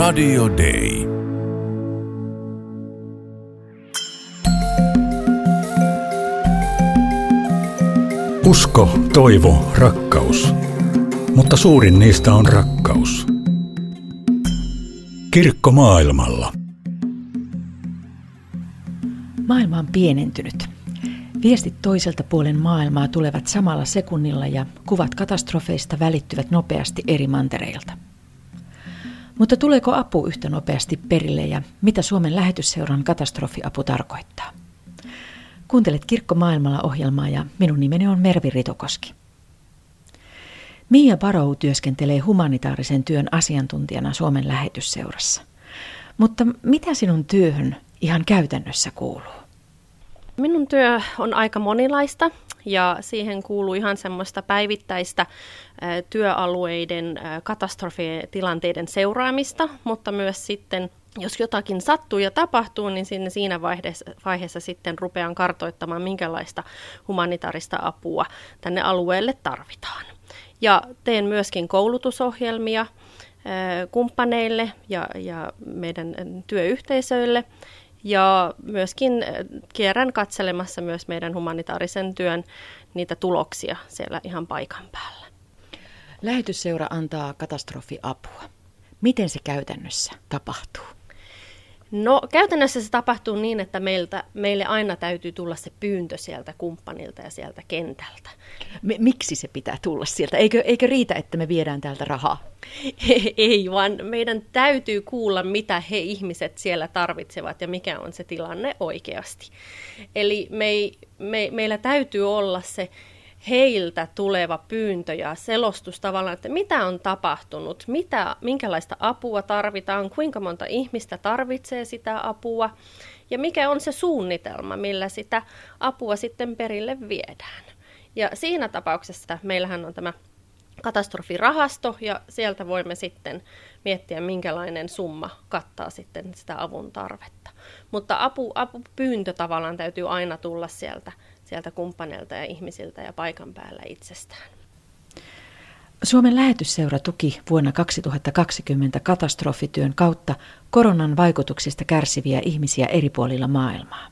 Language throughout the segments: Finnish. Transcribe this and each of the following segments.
Radio Day. Usko, toivo, rakkaus. Mutta suurin niistä on rakkaus. Kirkko maailmalla. Maailma on pienentynyt. Viestit toiselta puolen maailmaa tulevat samalla sekunnilla ja kuvat katastrofeista välittyvät nopeasti eri mantereilta. Mutta tuleeko apu yhtä nopeasti perille ja mitä Suomen lähetysseuran katastrofiapu tarkoittaa? Kuuntelet Kirkko maailmalla ohjelmaa ja minun nimeni on Mervi Ritokoski. Mia Barou työskentelee humanitaarisen työn asiantuntijana Suomen lähetysseurassa. Mutta mitä sinun työhön ihan käytännössä kuuluu? Minun työ on aika monilaista ja siihen kuuluu ihan semmoista päivittäistä työalueiden katastrofitilanteiden seuraamista, mutta myös sitten jos jotakin sattuu ja tapahtuu, niin sinne siinä vaiheessa, vaiheessa sitten rupean kartoittamaan, minkälaista humanitaarista apua tänne alueelle tarvitaan. Ja teen myöskin koulutusohjelmia kumppaneille ja, ja meidän työyhteisöille – ja myöskin kierrän katselemassa myös meidän humanitaarisen työn niitä tuloksia siellä ihan paikan päällä. Lähetysseura antaa katastrofiapua. Miten se käytännössä tapahtuu? No käytännössä se tapahtuu niin, että meiltä, meille aina täytyy tulla se pyyntö sieltä kumppanilta ja sieltä kentältä. M- miksi se pitää tulla sieltä? Eikö, eikö riitä, että me viedään täältä rahaa? Ei, vaan meidän täytyy kuulla, mitä he ihmiset siellä tarvitsevat ja mikä on se tilanne oikeasti. Eli me ei, me, meillä täytyy olla se heiltä tuleva pyyntö ja selostus tavallaan, että mitä on tapahtunut, mitä, minkälaista apua tarvitaan, kuinka monta ihmistä tarvitsee sitä apua ja mikä on se suunnitelma, millä sitä apua sitten perille viedään. Ja siinä tapauksessa meillähän on tämä katastrofirahasto ja sieltä voimme sitten miettiä, minkälainen summa kattaa sitten sitä avun tarvetta. Mutta apu, apupyyntö tavallaan täytyy aina tulla sieltä sieltä kumppaneilta ja ihmisiltä ja paikan päällä itsestään. Suomen lähetysseura tuki vuonna 2020 katastrofityön kautta koronan vaikutuksista kärsiviä ihmisiä eri puolilla maailmaa.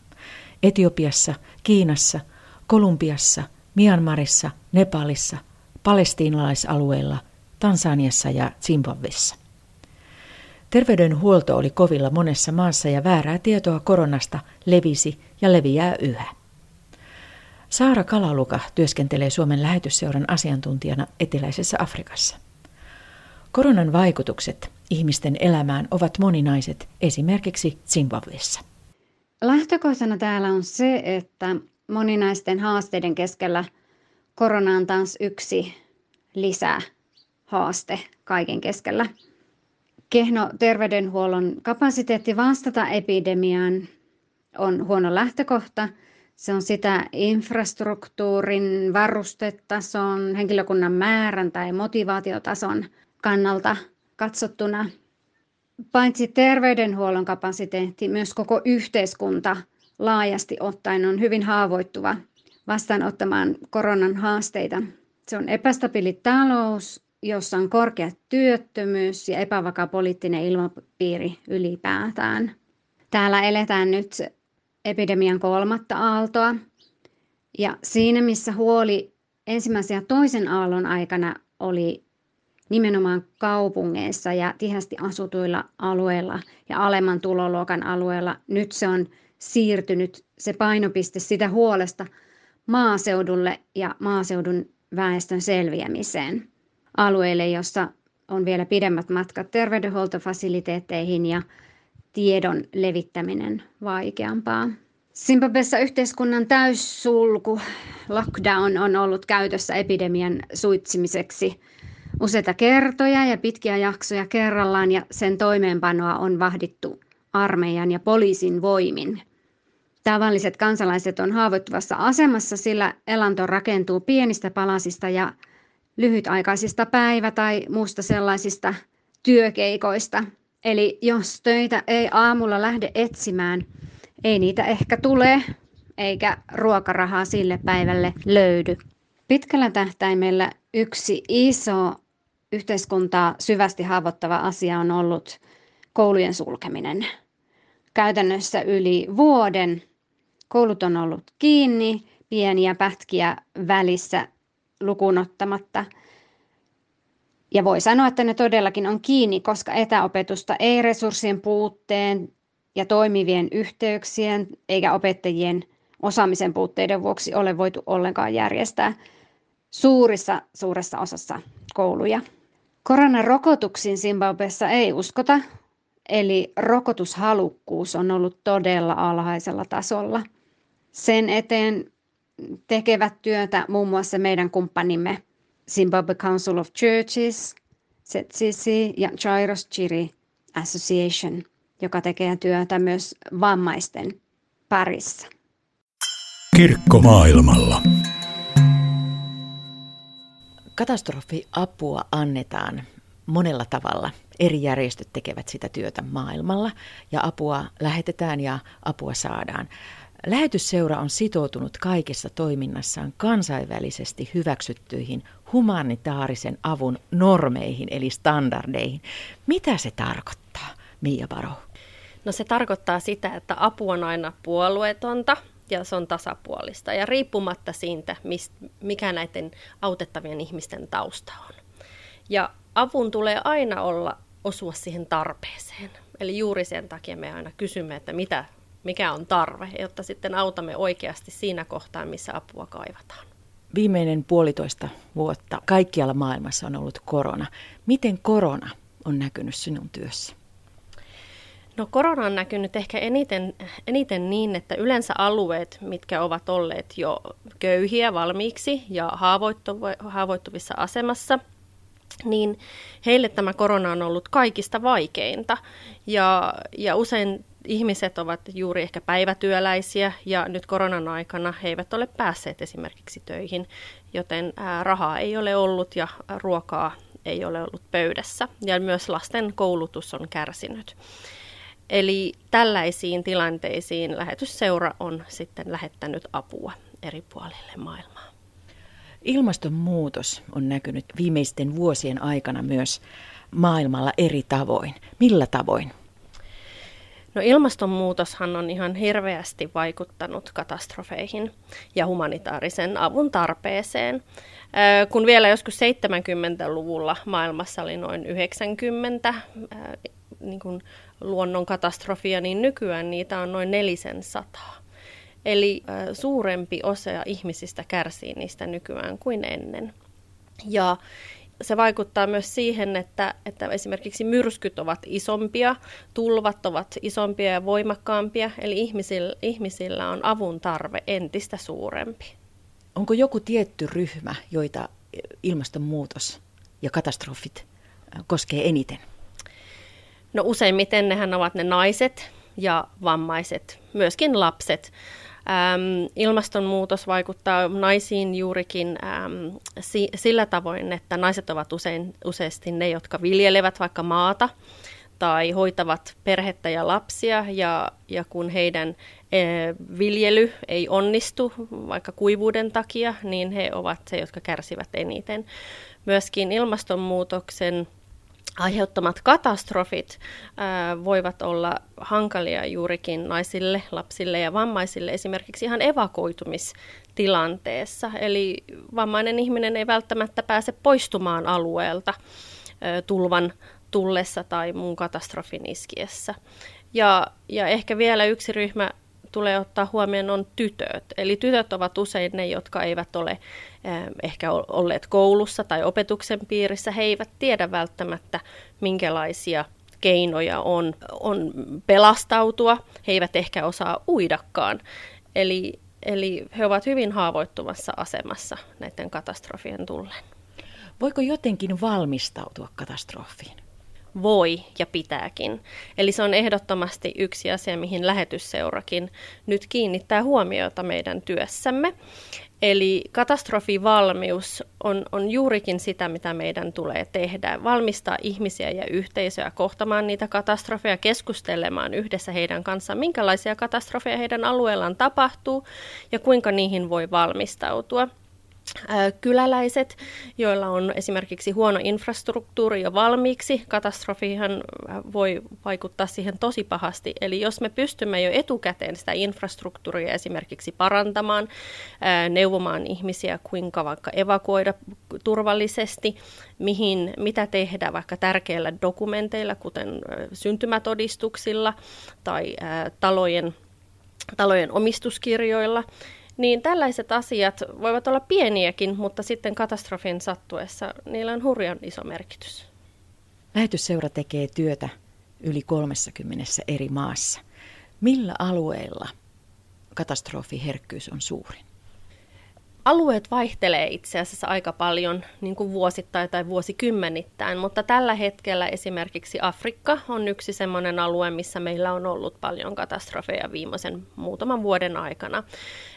Etiopiassa, Kiinassa, Kolumbiassa, Myanmarissa, Nepalissa, palestiinalaisalueilla, Tansaniassa ja Zimbabwessa. Terveydenhuolto oli kovilla monessa maassa ja väärää tietoa koronasta levisi ja leviää yhä. Saara Kalaluka työskentelee Suomen lähetysseuran asiantuntijana eteläisessä Afrikassa. Koronan vaikutukset ihmisten elämään ovat moninaiset, esimerkiksi Zimbabwessa. Lähtökohtana täällä on se, että moninaisten haasteiden keskellä korona on taas yksi lisää haaste kaiken keskellä. Kehno terveydenhuollon kapasiteetti vastata epidemiaan on huono lähtökohta – se on sitä infrastruktuurin, varustetason, henkilökunnan määrän tai motivaatiotason kannalta katsottuna. Paitsi terveydenhuollon kapasiteetti, myös koko yhteiskunta laajasti ottaen on hyvin haavoittuva vastaanottamaan koronan haasteita. Se on epästabiili talous, jossa on korkea työttömyys ja epävakaa poliittinen ilmapiiri ylipäätään. Täällä eletään nyt epidemian kolmatta aaltoa. Ja siinä, missä huoli ensimmäisen ja toisen aallon aikana oli nimenomaan kaupungeissa ja tihästi asutuilla alueilla ja alemman tuloluokan alueilla, nyt se on siirtynyt se painopiste sitä huolesta maaseudulle ja maaseudun väestön selviämiseen alueille, jossa on vielä pidemmät matkat terveydenhuoltofasiliteetteihin ja tiedon levittäminen vaikeampaa. Zimbabwessa yhteiskunnan täyssulku, lockdown, on ollut käytössä epidemian suitsimiseksi useita kertoja ja pitkiä jaksoja kerrallaan ja sen toimeenpanoa on vahdittu armeijan ja poliisin voimin. Tavalliset kansalaiset on haavoittuvassa asemassa, sillä elanto rakentuu pienistä palasista ja lyhytaikaisista päivä- tai muusta sellaisista työkeikoista – Eli jos töitä ei aamulla lähde etsimään, ei niitä ehkä tule, eikä ruokarahaa sille päivälle löydy. Pitkällä tähtäimellä yksi iso yhteiskuntaa syvästi haavoittava asia on ollut koulujen sulkeminen. Käytännössä yli vuoden koulut on ollut kiinni, pieniä pätkiä välissä lukunottamatta. Ja voi sanoa, että ne todellakin on kiinni, koska etäopetusta ei resurssien puutteen ja toimivien yhteyksien eikä opettajien osaamisen puutteiden vuoksi ole voitu ollenkaan järjestää suurissa suuressa osassa kouluja. Koronarokotuksiin Zimbabwessa ei uskota, eli rokotushalukkuus on ollut todella alhaisella tasolla. Sen eteen tekevät työtä muun muassa meidän kumppanimme Zimbabwe Council of Churches, ZCC ja Chairos Chiri Association, joka tekee työtä myös vammaisten parissa. Kirkko maailmalla. Katastrofiapua annetaan monella tavalla. Eri järjestöt tekevät sitä työtä maailmalla ja apua lähetetään ja apua saadaan. Lähetysseura on sitoutunut kaikessa toiminnassaan kansainvälisesti hyväksyttyihin humanitaarisen avun normeihin eli standardeihin. Mitä se tarkoittaa, Mia Baro? No se tarkoittaa sitä, että apu on aina puolueetonta ja se on tasapuolista ja riippumatta siitä, mikä näiden autettavien ihmisten tausta on. Ja avun tulee aina olla osua siihen tarpeeseen. Eli juuri sen takia me aina kysymme, että mitä, mikä on tarve, jotta sitten autamme oikeasti siinä kohtaa, missä apua kaivataan. Viimeinen puolitoista vuotta kaikkialla maailmassa on ollut korona. Miten korona on näkynyt sinun työssä? No korona on näkynyt ehkä eniten, eniten niin, että yleensä alueet, mitkä ovat olleet jo köyhiä valmiiksi ja haavoittuvissa asemassa, niin heille tämä korona on ollut kaikista vaikeinta. Ja, ja usein ihmiset ovat juuri ehkä päivätyöläisiä ja nyt koronan aikana he eivät ole päässeet esimerkiksi töihin, joten rahaa ei ole ollut ja ruokaa ei ole ollut pöydässä. Ja myös lasten koulutus on kärsinyt. Eli tällaisiin tilanteisiin lähetysseura on sitten lähettänyt apua eri puolille maailmaa. Ilmastonmuutos on näkynyt viimeisten vuosien aikana myös maailmalla eri tavoin. Millä tavoin? No ilmastonmuutoshan on ihan hirveästi vaikuttanut katastrofeihin ja humanitaarisen avun tarpeeseen. Kun vielä joskus 70-luvulla maailmassa oli noin 90 niin kuin luonnonkatastrofia, niin nykyään niitä on noin nelisen sataa. Eli suurempi osa ihmisistä kärsii niistä nykyään kuin ennen. Ja se vaikuttaa myös siihen, että, että esimerkiksi myrskyt ovat isompia, tulvat ovat isompia ja voimakkaampia, eli ihmisillä, ihmisillä on avun tarve entistä suurempi. Onko joku tietty ryhmä, joita ilmastonmuutos ja katastrofit koskee eniten? No useimmiten nehän ovat ne naiset ja vammaiset, myöskin lapset. Ähm, ilmastonmuutos vaikuttaa naisiin juurikin ähm, si- sillä tavoin, että naiset ovat usein, useasti ne, jotka viljelevät vaikka maata tai hoitavat perhettä ja lapsia, ja, ja kun heidän e, viljely ei onnistu vaikka kuivuuden takia, niin he ovat se, jotka kärsivät eniten. Myöskin ilmastonmuutoksen aiheuttamat katastrofit ää, voivat olla hankalia juurikin naisille, lapsille ja vammaisille esimerkiksi ihan evakuoitumistilanteessa. Eli vammainen ihminen ei välttämättä pääse poistumaan alueelta ää, tulvan tullessa tai muun katastrofin iskiessä. Ja, ja ehkä vielä yksi ryhmä tulee ottaa huomioon on tytöt. Eli tytöt ovat usein ne, jotka eivät ole eh, ehkä olleet koulussa tai opetuksen piirissä. He eivät tiedä välttämättä, minkälaisia keinoja on, on pelastautua. He eivät ehkä osaa uidakaan. Eli, eli he ovat hyvin haavoittuvassa asemassa näiden katastrofien tullen. Voiko jotenkin valmistautua katastrofiin? Voi ja pitääkin. Eli se on ehdottomasti yksi asia, mihin lähetysseurakin nyt kiinnittää huomiota meidän työssämme. Eli katastrofivalmius on, on juurikin sitä, mitä meidän tulee tehdä. Valmistaa ihmisiä ja yhteisöä kohtamaan niitä katastrofeja, keskustelemaan yhdessä heidän kanssaan, minkälaisia katastrofeja heidän alueellaan tapahtuu ja kuinka niihin voi valmistautua. Kyläläiset, joilla on esimerkiksi huono infrastruktuuri jo valmiiksi. Katastrofihan voi vaikuttaa siihen tosi pahasti. Eli jos me pystymme jo etukäteen sitä infrastruktuuria esimerkiksi parantamaan, neuvomaan ihmisiä, kuinka vaikka evakuoida turvallisesti, mihin, mitä tehdä vaikka tärkeillä dokumenteilla, kuten syntymätodistuksilla tai talojen, talojen omistuskirjoilla, niin tällaiset asiat voivat olla pieniäkin, mutta sitten katastrofin sattuessa niillä on hurjan iso merkitys. Lähetysseura tekee työtä yli 30 eri maassa. Millä alueilla katastrofiherkkyys on suurin? Alueet vaihtelee itse asiassa aika paljon niin kuin vuosittain tai vuosikymmenittäin, mutta tällä hetkellä esimerkiksi Afrikka on yksi sellainen alue, missä meillä on ollut paljon katastrofeja viimeisen muutaman vuoden aikana.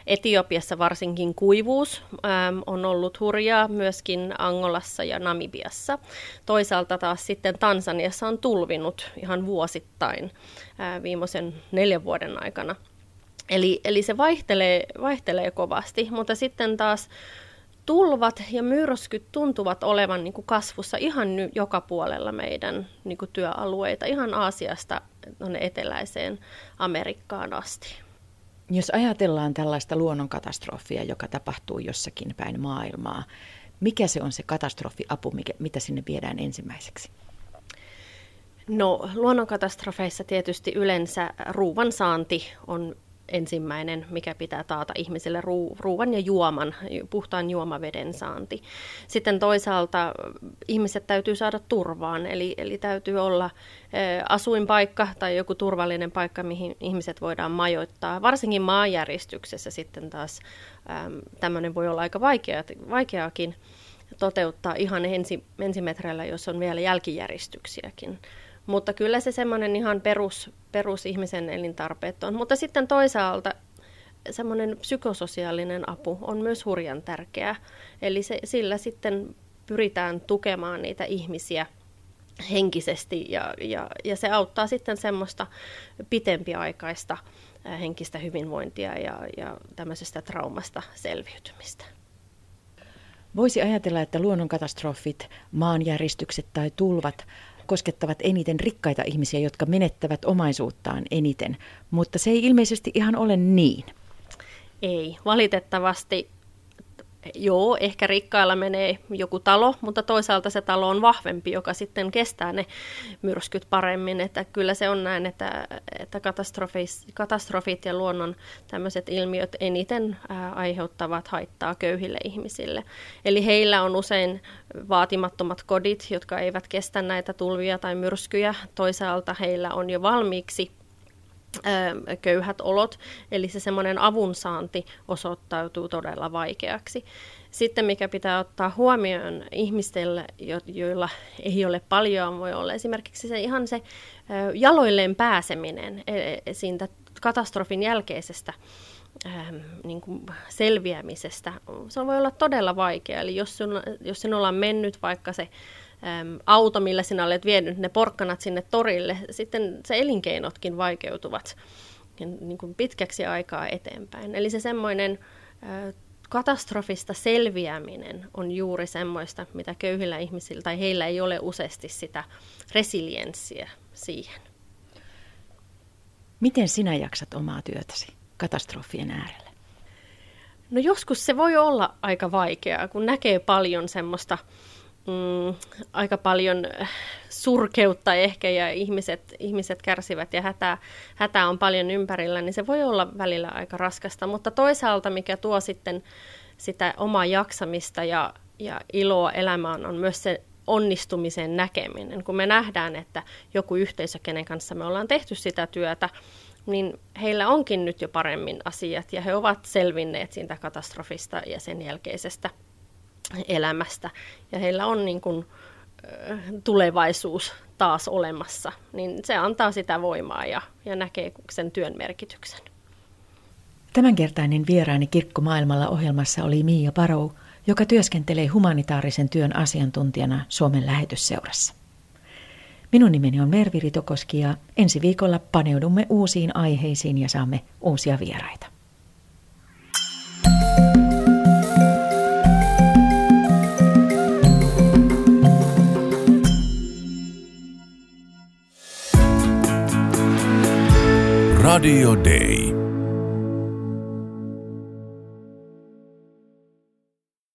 Etiopiassa varsinkin kuivuus ähm, on ollut hurjaa, myöskin Angolassa ja Namibiassa. Toisaalta taas sitten Tansaniassa on tulvinut ihan vuosittain äh, viimeisen neljän vuoden aikana. Eli, eli se vaihtelee, vaihtelee kovasti, mutta sitten taas tulvat ja myrskyt tuntuvat olevan niin kuin kasvussa ihan nyt joka puolella meidän niin kuin työalueita, ihan Aasiasta tuonne eteläiseen Amerikkaan asti. Jos ajatellaan tällaista luonnonkatastrofia, joka tapahtuu jossakin päin maailmaa, mikä se on se katastrofiapu, mikä, mitä sinne viedään ensimmäiseksi? No luonnonkatastrofeissa tietysti yleensä ruuan saanti on ensimmäinen, mikä pitää taata ihmisille ruu, ruuan ja juoman, puhtaan juomaveden saanti. Sitten toisaalta ihmiset täytyy saada turvaan, eli, eli täytyy olla asuinpaikka tai joku turvallinen paikka, mihin ihmiset voidaan majoittaa. Varsinkin maanjäristyksessä sitten taas tämmöinen voi olla aika vaikea, vaikeakin toteuttaa ihan ensi, ensimetreillä, jos on vielä jälkijäristyksiäkin. Mutta kyllä se semmoinen ihan perus, perus ihmisen elintarpeet on. Mutta sitten toisaalta semmoinen psykososiaalinen apu on myös hurjan tärkeää. Eli se, sillä sitten pyritään tukemaan niitä ihmisiä henkisesti ja, ja, ja se auttaa sitten semmoista pitempiaikaista henkistä hyvinvointia ja, ja tämmöisestä traumasta selviytymistä. Voisi ajatella, että luonnonkatastrofit, maanjäristykset tai tulvat koskettavat eniten rikkaita ihmisiä, jotka menettävät omaisuuttaan eniten, mutta se ei ilmeisesti ihan ole niin. Ei, valitettavasti joo, ehkä rikkailla menee joku talo, mutta toisaalta se talo on vahvempi, joka sitten kestää ne myrskyt paremmin. Että kyllä se on näin, että, että katastrofit ja luonnon tämmöiset ilmiöt eniten aiheuttavat haittaa köyhille ihmisille. Eli heillä on usein vaatimattomat kodit, jotka eivät kestä näitä tulvia tai myrskyjä. Toisaalta heillä on jo valmiiksi köyhät olot, eli se semmoinen avunsaanti osoittautuu todella vaikeaksi. Sitten mikä pitää ottaa huomioon ihmisille, joilla ei ole paljon, voi olla esimerkiksi se ihan se jaloilleen pääseminen e, e, siitä katastrofin jälkeisestä niin kuin selviämisestä. Se voi olla todella vaikea. Eli jos, jos sinulla on mennyt vaikka se äm, auto, millä sinä olet vienyt ne porkkanat sinne torille, sitten se elinkeinotkin vaikeutuvat niin kuin pitkäksi aikaa eteenpäin. Eli se semmoinen äh, katastrofista selviäminen on juuri semmoista, mitä köyhillä ihmisillä tai heillä ei ole useasti sitä resilienssiä siihen. Miten sinä jaksat omaa työtäsi katastrofien äärellä? No joskus se voi olla aika vaikeaa, kun näkee paljon semmoista mm, aika paljon surkeutta ehkä ja ihmiset, ihmiset kärsivät ja hätä, hätä on paljon ympärillä, niin se voi olla välillä aika raskasta. Mutta toisaalta, mikä tuo sitten sitä omaa jaksamista ja, ja iloa elämään, on myös se onnistumisen näkeminen. Kun me nähdään, että joku yhteisö, kenen kanssa me ollaan tehty sitä työtä, niin heillä onkin nyt jo paremmin asiat ja he ovat selvinneet siitä katastrofista ja sen jälkeisestä elämästä ja heillä on niin kuin, tulevaisuus taas olemassa, niin se antaa sitä voimaa ja, ja näkee sen työn merkityksen. Tämänkertainen vieraani Kirkko maailmalla ohjelmassa oli Miia Parou, joka työskentelee humanitaarisen työn asiantuntijana Suomen lähetysseurassa. Minun nimeni on Mervi Ritokoski ja ensi viikolla paneudumme uusiin aiheisiin ja saamme uusia vieraita. Radio Day.